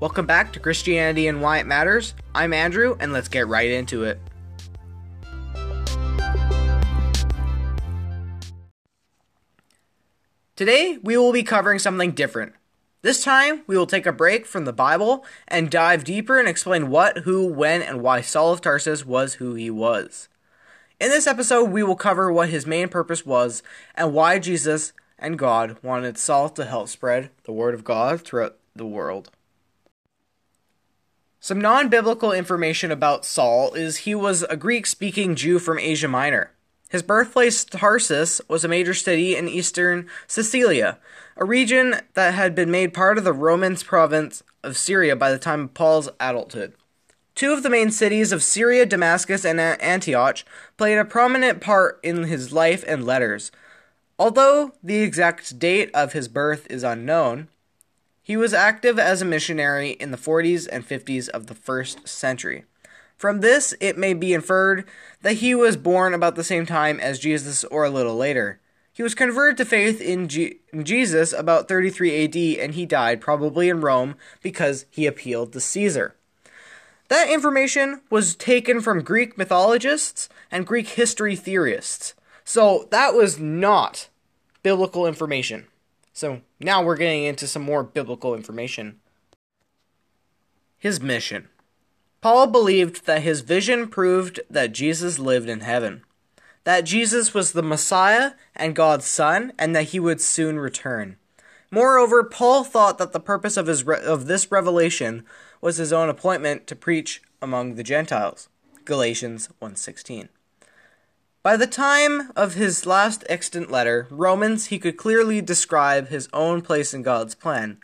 Welcome back to Christianity and Why It Matters. I'm Andrew, and let's get right into it. Today, we will be covering something different. This time, we will take a break from the Bible and dive deeper and explain what, who, when, and why Saul of Tarsus was who he was. In this episode, we will cover what his main purpose was and why Jesus and God wanted Saul to help spread the word of God throughout the world. Some non biblical information about Saul is he was a Greek speaking Jew from Asia Minor. His birthplace, Tarsus, was a major city in eastern Cilicia, a region that had been made part of the Roman province of Syria by the time of Paul's adulthood. Two of the main cities of Syria, Damascus, and Antioch played a prominent part in his life and letters. Although the exact date of his birth is unknown, he was active as a missionary in the 40s and 50s of the first century. From this, it may be inferred that he was born about the same time as Jesus or a little later. He was converted to faith in, G- in Jesus about 33 AD and he died probably in Rome because he appealed to Caesar. That information was taken from Greek mythologists and Greek history theorists. So that was not biblical information. So now we're getting into some more biblical information. His mission. Paul believed that his vision proved that Jesus lived in heaven, that Jesus was the Messiah and God's Son, and that he would soon return. Moreover, Paul thought that the purpose of, his re- of this revelation was his own appointment to preach among the Gentiles. Galatians 1:16. By the time of his last extant letter, Romans, he could clearly describe his own place in God's plan.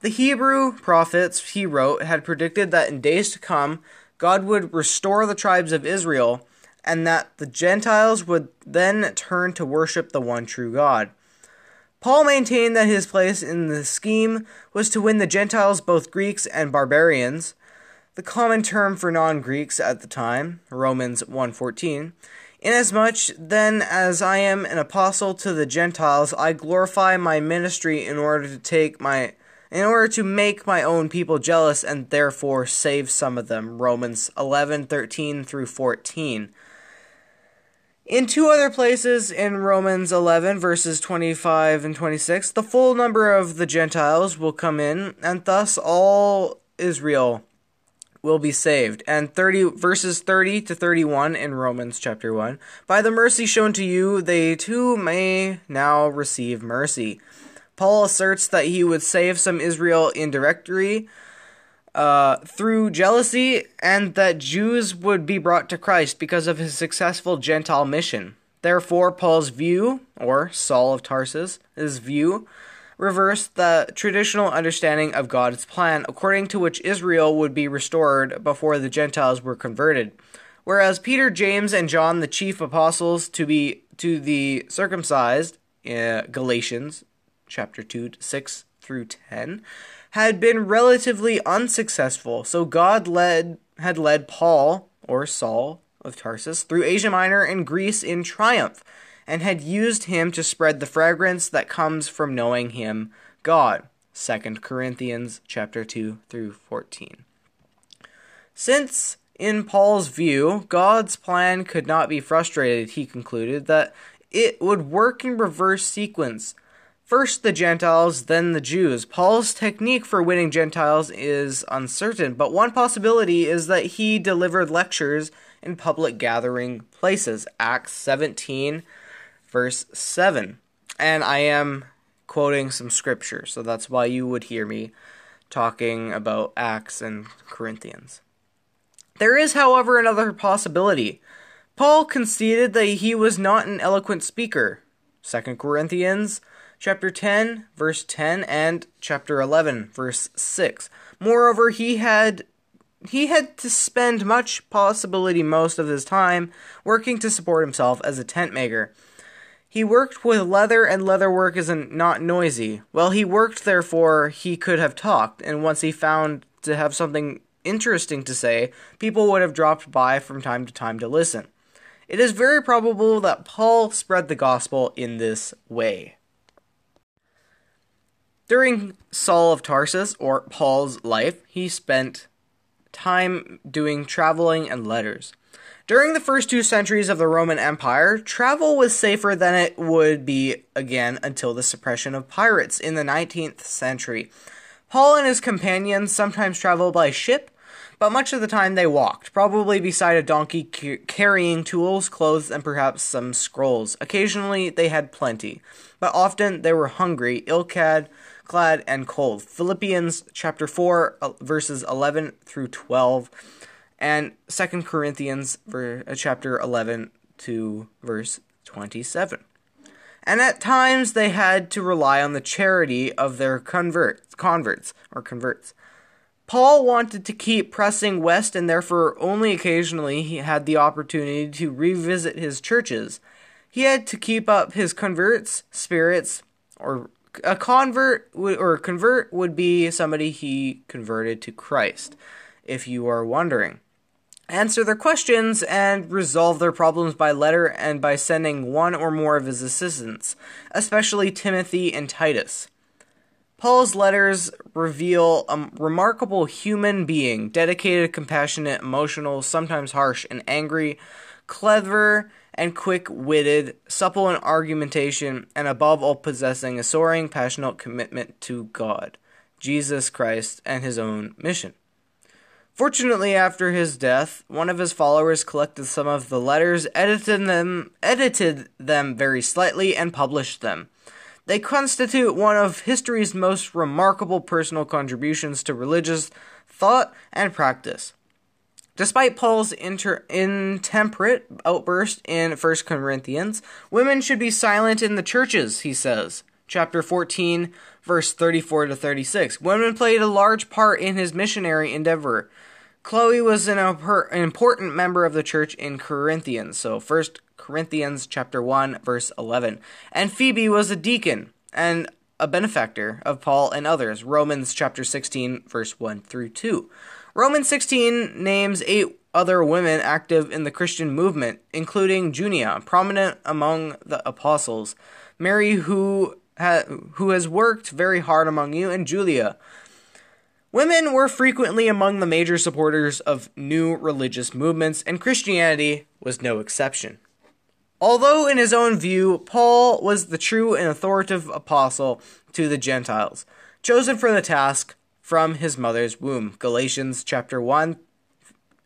The Hebrew prophets he wrote had predicted that in days to come, God would restore the tribes of Israel and that the Gentiles would then turn to worship the one true God. Paul maintained that his place in the scheme was to win the Gentiles, both Greeks and barbarians, the common term for non-Greeks at the time, Romans 1:14. Inasmuch then as I am an apostle to the Gentiles, I glorify my ministry in order to take my in order to make my own people jealous and therefore save some of them. Romans 11:13 through 14. In two other places in Romans 11 verses 25 and 26, the full number of the Gentiles will come in and thus all Israel will be saved. And 30 verses 30 to 31 in Romans chapter 1. By the mercy shown to you, they too may now receive mercy. Paul asserts that he would save some Israel indirectly uh, through jealousy and that Jews would be brought to Christ because of his successful Gentile mission. Therefore, Paul's view, or Saul of Tarsus' view, reversed the traditional understanding of God's plan, according to which Israel would be restored before the Gentiles were converted. Whereas Peter, James, and John, the chief apostles to be to the circumcised, uh, Galatians chapter 2, 6 through 10, had been relatively unsuccessful, so God led had led Paul, or Saul of Tarsus, through Asia Minor and Greece in triumph, and had used him to spread the fragrance that comes from knowing him, God. 2 Corinthians chapter 2 through 14. Since in Paul's view, God's plan could not be frustrated, he concluded that it would work in reverse sequence First the Gentiles, then the Jews. Paul's technique for winning Gentiles is uncertain, but one possibility is that he delivered lectures in public gathering places. Acts 17, verse 7. And I am quoting some scripture, so that's why you would hear me talking about Acts and Corinthians. There is, however, another possibility. Paul conceded that he was not an eloquent speaker. 2 Corinthians chapter 10, verse 10, and chapter 11, verse 6. Moreover, he had he had to spend much possibility most of his time working to support himself as a tent maker. He worked with leather, and leather work is not noisy. Well, he worked, therefore, he could have talked, and once he found to have something interesting to say, people would have dropped by from time to time to listen. It is very probable that Paul spread the gospel in this way. During Saul of Tarsus, or Paul's life, he spent time doing traveling and letters. During the first two centuries of the Roman Empire, travel was safer than it would be again until the suppression of pirates in the 19th century. Paul and his companions sometimes traveled by ship, but much of the time they walked, probably beside a donkey carrying tools, clothes, and perhaps some scrolls. Occasionally they had plenty, but often they were hungry, ill-clad, clad and cold. Philippians chapter 4 uh, verses 11 through 12 and 2 Corinthians uh, chapter 11 to verse 27. And at times they had to rely on the charity of their converts, converts or converts. Paul wanted to keep pressing west and therefore only occasionally he had the opportunity to revisit his churches. He had to keep up his converts' spirits or a convert or a convert would be somebody he converted to Christ, if you are wondering. Answer their questions and resolve their problems by letter and by sending one or more of his assistants, especially Timothy and Titus. Paul's letters reveal a remarkable human being, dedicated, compassionate, emotional, sometimes harsh and angry, clever, and quick witted, supple in argumentation, and above all possessing a soaring, passionate commitment to God, Jesus Christ, and his own mission. Fortunately, after his death, one of his followers collected some of the letters, edited them, edited them very slightly, and published them. They constitute one of history's most remarkable personal contributions to religious thought and practice. Despite Paul's inter- intemperate outburst in 1 Corinthians, women should be silent in the churches, he says. Chapter 14, verse 34 to 36. Women played a large part in his missionary endeavor. Chloe was an, an important member of the church in Corinthians, so 1 Corinthians chapter 1 verse 11. And Phoebe was a deacon and a benefactor of Paul and others. Romans chapter 16 verse 1 through 2. Romans 16 names eight other women active in the Christian movement, including Junia, prominent among the apostles, Mary, who ha- who has worked very hard among you, and Julia. Women were frequently among the major supporters of new religious movements, and Christianity was no exception. Although, in his own view, Paul was the true and authoritative apostle to the Gentiles, chosen for the task from his mother's womb. Galatians chapter 1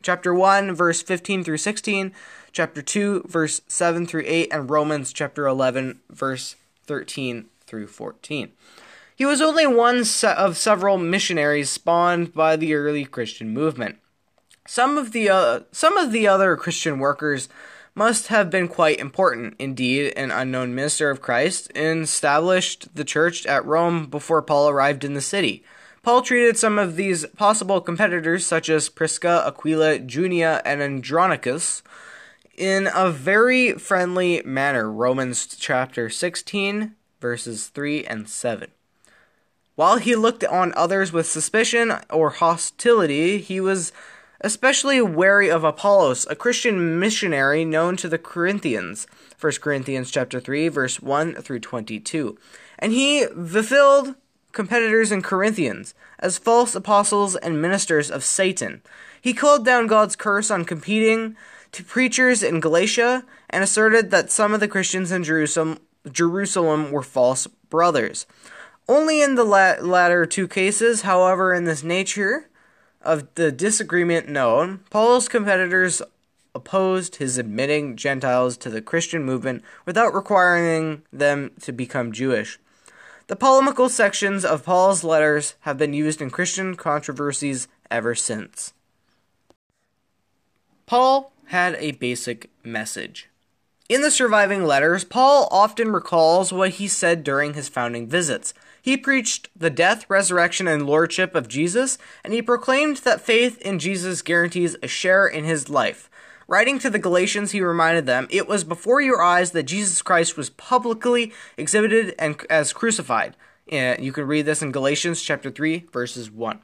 chapter 1 verse 15 through 16, chapter 2 verse 7 through 8 and Romans chapter 11 verse 13 through 14. He was only one of several missionaries spawned by the early Christian movement. Some of the uh, some of the other Christian workers must have been quite important. Indeed, an unknown minister of Christ established the church at Rome before Paul arrived in the city. Paul treated some of these possible competitors, such as Prisca, Aquila, Junia, and Andronicus, in a very friendly manner. Romans chapter 16, verses 3 and 7. While he looked on others with suspicion or hostility, he was especially wary of Apollos, a Christian missionary known to the Corinthians. 1 Corinthians chapter 3 verse 1 through 22. And he fulfilled competitors in Corinthians as false apostles and ministers of Satan. He called down God's curse on competing to preachers in Galatia and asserted that some of the Christians in Jerusalem, Jerusalem were false brothers. Only in the la- latter two cases, however, in this nature of the disagreement known, Paul's competitors opposed his admitting Gentiles to the Christian movement without requiring them to become Jewish. The polemical sections of Paul's letters have been used in Christian controversies ever since. Paul had a basic message. In the surviving letters, Paul often recalls what he said during his founding visits. He preached the death, resurrection, and lordship of Jesus, and he proclaimed that faith in Jesus guarantees a share in his life. Writing to the Galatians, he reminded them, It was before your eyes that Jesus Christ was publicly exhibited and as crucified. And you can read this in Galatians chapter 3, verses 1.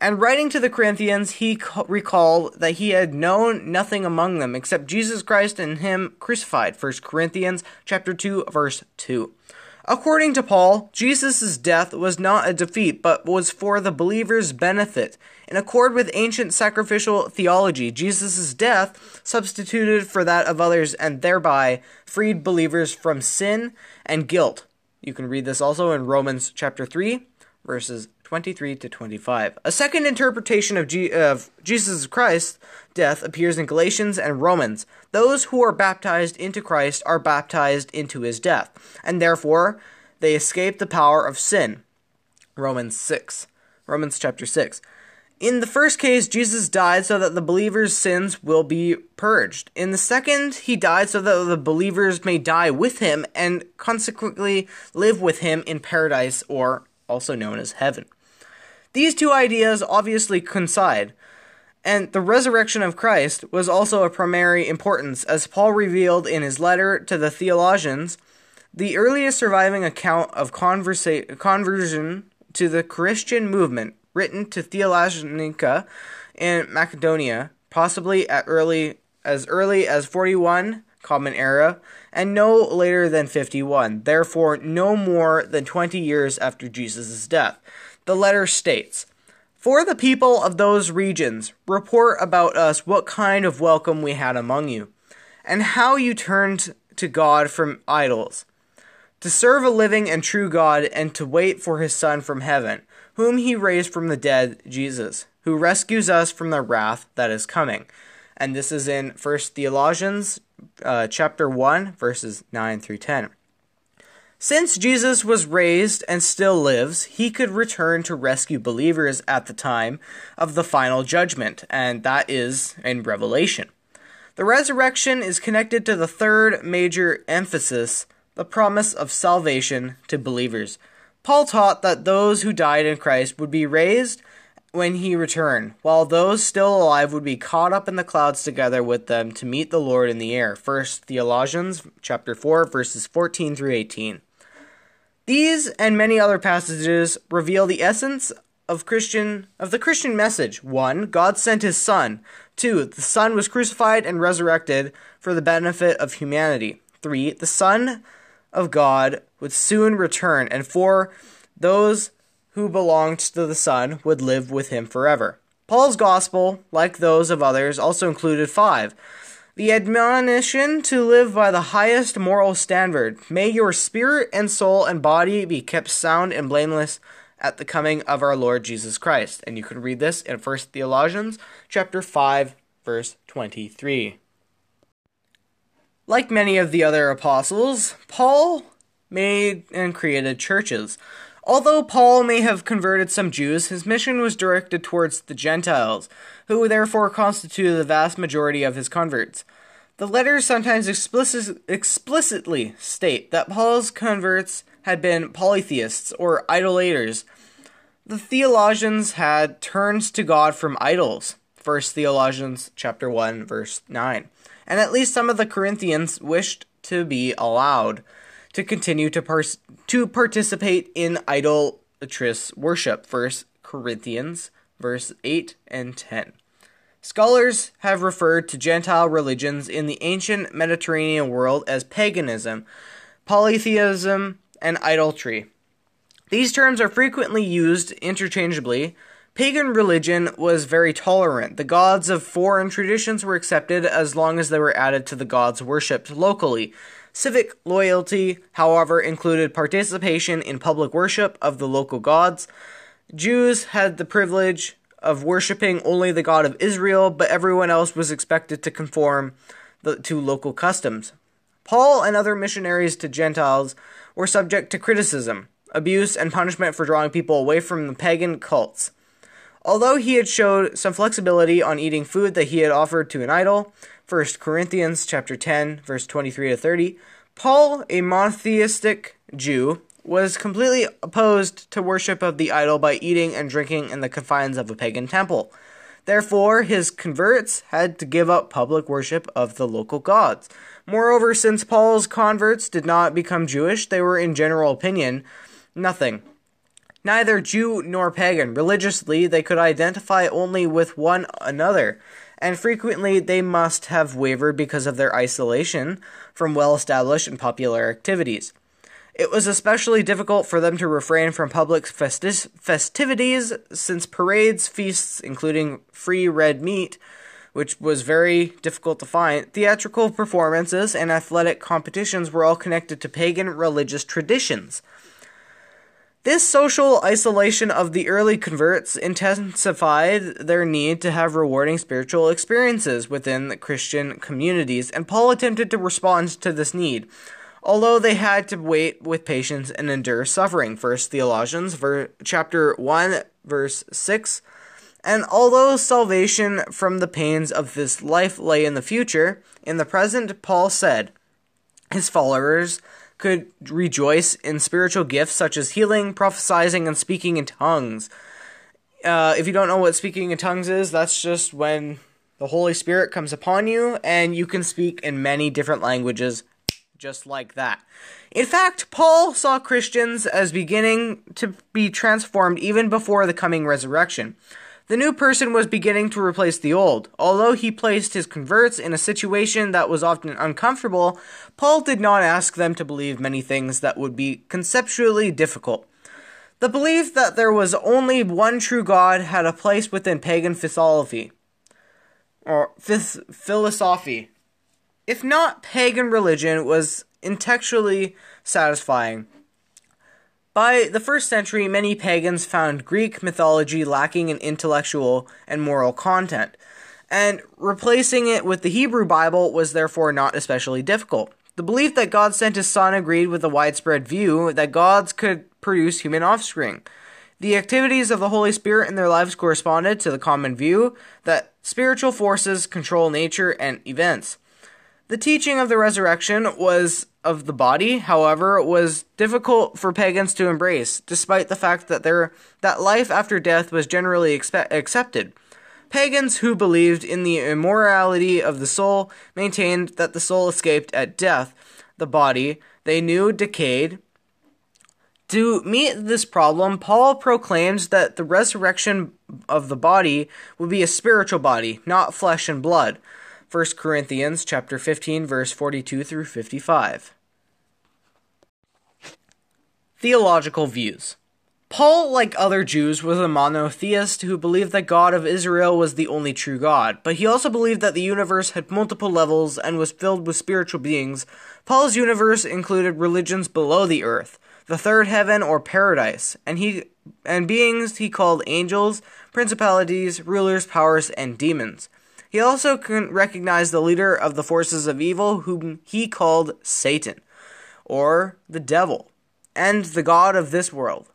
And writing to the Corinthians, he recalled that he had known nothing among them except Jesus Christ and him crucified. 1 Corinthians chapter 2, verse 2. According to Paul, Jesus' death was not a defeat, but was for the believer's benefit. In accord with ancient sacrificial theology, Jesus' death substituted for that of others and thereby freed believers from sin and guilt. You can read this also in Romans chapter 3, verses 23 to 25. A second interpretation of, G- of Jesus Christ's death appears in Galatians and Romans. Those who are baptized into Christ are baptized into his death, and therefore they escape the power of sin. Romans 6. Romans chapter 6. In the first case, Jesus died so that the believer's sins will be purged. In the second, he died so that the believers may die with him and consequently live with him in paradise or also known as heaven. These two ideas obviously coincide, and the resurrection of Christ was also of primary importance, as Paul revealed in his letter to the Thessalonians. The earliest surviving account of conversa- conversion to the Christian movement, written to Thessalonica in Macedonia, possibly at early as early as 41 Common Era, and no later than 51, therefore no more than 20 years after Jesus' death. The letter states, For the people of those regions, report about us what kind of welcome we had among you, and how you turned to God from idols, to serve a living and true God, and to wait for his Son from heaven, whom he raised from the dead, Jesus, who rescues us from the wrath that is coming. And this is in First Thessalonians uh, chapter 1, verses 9 through 10. Since Jesus was raised and still lives, he could return to rescue believers at the time of the final judgment, and that is in Revelation. The resurrection is connected to the third major emphasis, the promise of salvation to believers. Paul taught that those who died in Christ would be raised when he returned, while those still alive would be caught up in the clouds together with them to meet the Lord in the air. First Thessalonians chapter 4 verses 14 through 18. These and many other passages reveal the essence of Christian of the Christian message. 1. God sent his son. 2. The son was crucified and resurrected for the benefit of humanity. 3. The son of God would soon return and 4. Those who belonged to the son would live with him forever. Paul's gospel, like those of others, also included 5 the admonition to live by the highest moral standard. May your spirit and soul and body be kept sound and blameless at the coming of our Lord Jesus Christ. And you can read this in 1 Thessalonians chapter 5 verse 23. Like many of the other apostles, Paul made and created churches. Although Paul may have converted some Jews, his mission was directed towards the Gentiles, who therefore constituted the vast majority of his converts. The letters sometimes explicit, explicitly state that Paul's converts had been polytheists or idolaters. The Thessalonians had turned to God from idols. First Thessalonians chapter 1 verse 9. And at least some of the Corinthians wished to be allowed to continue to, pers- to participate in idolatrous worship. First Corinthians verse 8 and 10. Scholars have referred to Gentile religions in the ancient Mediterranean world as paganism, polytheism, and idolatry. These terms are frequently used interchangeably. Pagan religion was very tolerant. The gods of foreign traditions were accepted as long as they were added to the gods worshipped locally. Civic loyalty, however, included participation in public worship of the local gods. Jews had the privilege of worshipping only the God of Israel, but everyone else was expected to conform the, to local customs. Paul and other missionaries to Gentiles were subject to criticism, abuse, and punishment for drawing people away from the pagan cults. Although he had showed some flexibility on eating food that he had offered to an idol, 1 Corinthians chapter 10 verse 23 to 30, Paul, a monotheistic Jew, was completely opposed to worship of the idol by eating and drinking in the confines of a pagan temple. Therefore, his converts had to give up public worship of the local gods. Moreover, since Paul's converts did not become Jewish, they were, in general opinion, nothing. Neither Jew nor pagan. Religiously, they could identify only with one another and frequently they must have wavered because of their isolation from well established and popular activities. It was especially difficult for them to refrain from public festi- festivities since parades, feasts, including free red meat, which was very difficult to find, theatrical performances, and athletic competitions were all connected to pagan religious traditions. This social isolation of the early converts intensified their need to have rewarding spiritual experiences within Christian communities, and Paul attempted to respond to this need, although they had to wait with patience and endure suffering. First Thessalonians, ver- chapter 1 verse 6 and although salvation from the pains of this life lay in the future, in the present, Paul said, his followers could rejoice in spiritual gifts such as healing, prophesying, and speaking in tongues. Uh, if you don't know what speaking in tongues is, that's just when the Holy Spirit comes upon you and you can speak in many different languages just like that. In fact, Paul saw Christians as beginning to be transformed even before the coming resurrection. The new person was beginning to replace the old. Although he placed his converts in a situation that was often uncomfortable, Paul did not ask them to believe many things that would be conceptually difficult. The belief that there was only one true God had a place within pagan philosophy, or philosophy. If not, pagan religion was intellectually satisfying. By the first century, many pagans found Greek mythology lacking in intellectual and moral content, and replacing it with the Hebrew Bible was therefore not especially difficult. The belief that God sent his son agreed with the widespread view that gods could produce human offspring. The activities of the Holy Spirit in their lives corresponded to the common view that spiritual forces control nature and events. The teaching of the resurrection was of the body, however, was difficult for pagans to embrace, despite the fact that their that life after death was generally expe- accepted. Pagans who believed in the immorality of the soul maintained that the soul escaped at death. The body, they knew, decayed. To meet this problem, Paul proclaims that the resurrection of the body would be a spiritual body, not flesh and blood. 1 Corinthians chapter 15 verse 42 through 55. Theological views. Paul, like other Jews, was a monotheist who believed that God of Israel was the only true God, but he also believed that the universe had multiple levels and was filled with spiritual beings. Paul's universe included religions below the earth, the third heaven or paradise, and he and beings he called angels, principalities, rulers, powers, and demons. He also recognized the leader of the forces of evil, whom he called Satan, or the devil, and the god of this world.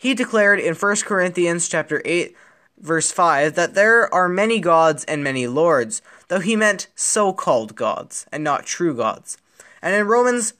He declared in 1 Corinthians chapter 8 verse 5 that there are many gods and many lords, though he meant so-called gods and not true gods. And in Romans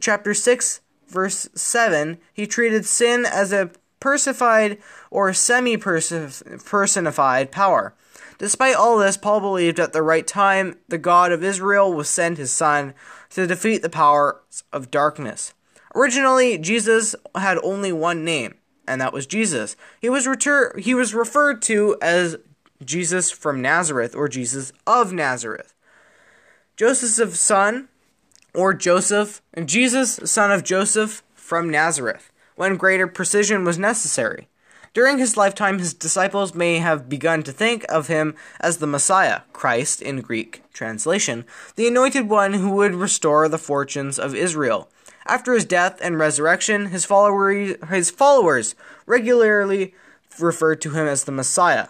chapter 6 verse 7, he treated sin as a personified or semi-personified power Despite all this, Paul believed at the right time the God of Israel would send his son to defeat the powers of darkness. Originally, Jesus had only one name, and that was Jesus. He was retur- he was referred to as Jesus from Nazareth or Jesus of Nazareth. Joseph's son or Joseph, and Jesus, son of Joseph from Nazareth, when greater precision was necessary. During his lifetime, his disciples may have begun to think of him as the Messiah, Christ in Greek translation, the anointed one who would restore the fortunes of Israel. After his death and resurrection, his followers, his followers regularly referred to him as the Messiah.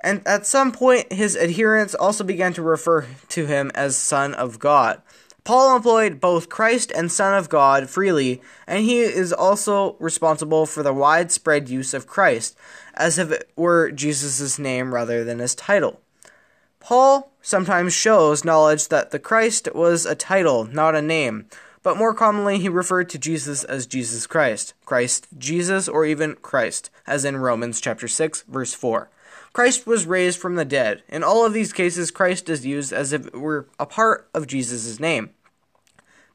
And at some point, his adherents also began to refer to him as Son of God. Paul employed both Christ and Son of God freely, and he is also responsible for the widespread use of Christ, as if it were Jesus' name rather than his title. Paul sometimes shows knowledge that the Christ was a title, not a name, but more commonly he referred to Jesus as Jesus Christ, Christ Jesus, or even Christ, as in Romans chapter 6, verse 4. Christ was raised from the dead. In all of these cases, Christ is used as if it were a part of Jesus' name.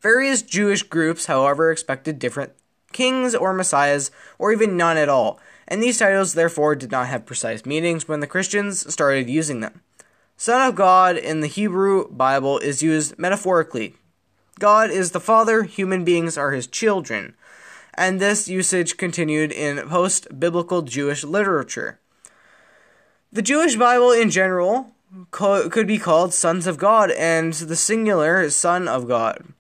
Various Jewish groups, however, expected different kings or messiahs, or even none at all, and these titles therefore did not have precise meanings when the Christians started using them. Son of God in the Hebrew Bible is used metaphorically, God is the Father, human beings are his children. And this usage continued in post biblical Jewish literature. The Jewish Bible in general co- could be called sons of God, and the singular Son of God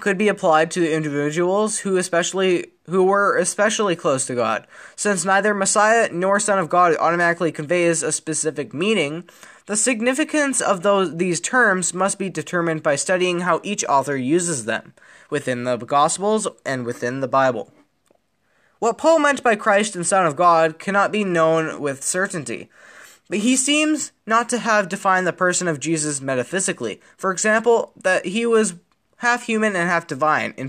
could be applied to individuals who especially who were especially close to God. Since neither Messiah nor Son of God automatically conveys a specific meaning, the significance of those these terms must be determined by studying how each author uses them within the Gospels and within the Bible. What Paul meant by Christ and Son of God cannot be known with certainty, but he seems not to have defined the person of Jesus metaphysically. For example, that he was half human and half divine. In,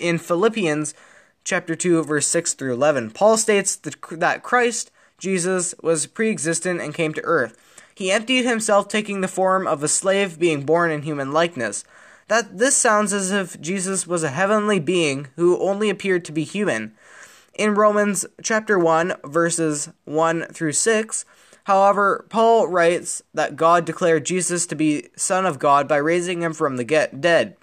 in Philippians chapter 2 verse 6 through 11, Paul states that Christ Jesus was pre-existent and came to earth. He emptied himself taking the form of a slave being born in human likeness. That this sounds as if Jesus was a heavenly being who only appeared to be human. In Romans chapter 1 verses 1 through 6, however, Paul writes that God declared Jesus to be son of God by raising him from the dead.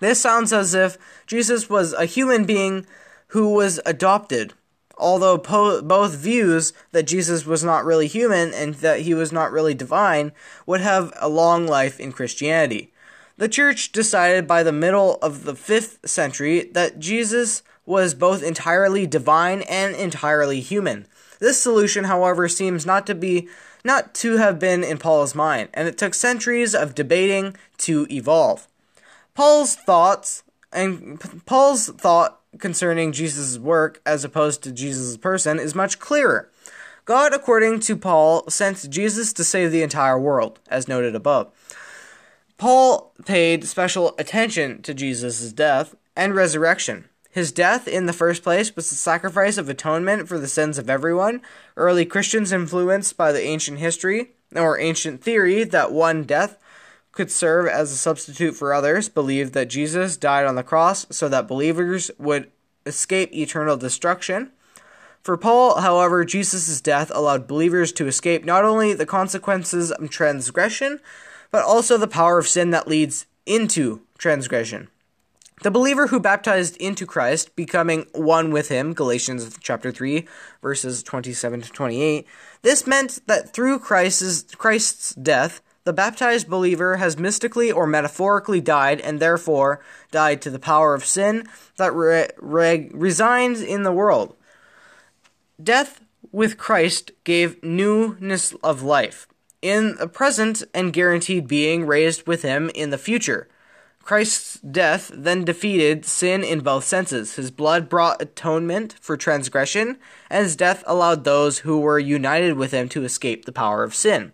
This sounds as if Jesus was a human being who was adopted. Although po- both views that Jesus was not really human and that he was not really divine would have a long life in Christianity. The church decided by the middle of the 5th century that Jesus was both entirely divine and entirely human. This solution, however, seems not to be not to have been in Paul's mind, and it took centuries of debating to evolve. Paul's thoughts and Paul's thought concerning Jesus' work as opposed to Jesus' person is much clearer. God, according to Paul, sent Jesus to save the entire world, as noted above. Paul paid special attention to Jesus' death and resurrection. His death, in the first place, was the sacrifice of atonement for the sins of everyone. Early Christians, influenced by the ancient history or ancient theory that one death could serve as a substitute for others, believed that Jesus died on the cross so that believers would escape eternal destruction. For Paul, however, Jesus' death allowed believers to escape not only the consequences of transgression, but also the power of sin that leads into transgression. The believer who baptized into Christ, becoming one with him, Galatians chapter 3, verses 27 to 28, this meant that through Christ's, Christ's death, the baptized believer has mystically or metaphorically died and therefore died to the power of sin that re- re- resides in the world. Death with Christ gave newness of life in the present and guaranteed being raised with him in the future. Christ's death then defeated sin in both senses. His blood brought atonement for transgression, and his death allowed those who were united with him to escape the power of sin.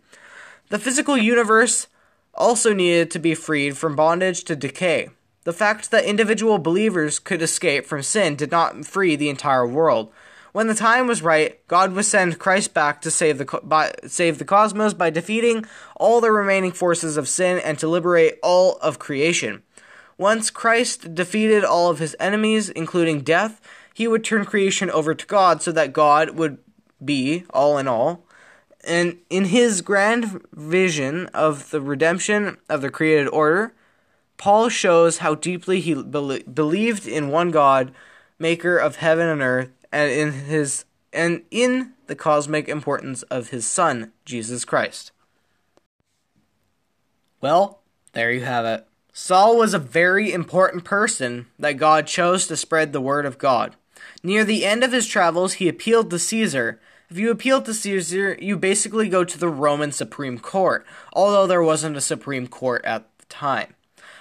The physical universe also needed to be freed from bondage to decay. The fact that individual believers could escape from sin did not free the entire world. When the time was right, God would send Christ back to save the by, save the cosmos by defeating all the remaining forces of sin and to liberate all of creation. Once Christ defeated all of his enemies, including death, he would turn creation over to God so that God would be all in all and in his grand vision of the redemption of the created order, Paul shows how deeply he be- believed in one God, maker of heaven and earth, and in his and in the cosmic importance of his son, Jesus Christ. Well, there you have it. Saul was a very important person that God chose to spread the word of God. Near the end of his travels, he appealed to Caesar if you appeal to Caesar, you basically go to the Roman Supreme Court, although there wasn't a Supreme Court at the time.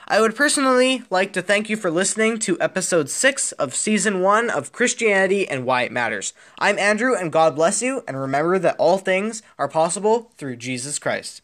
I would personally like to thank you for listening to episode 6 of season 1 of Christianity and Why It Matters. I'm Andrew, and God bless you, and remember that all things are possible through Jesus Christ.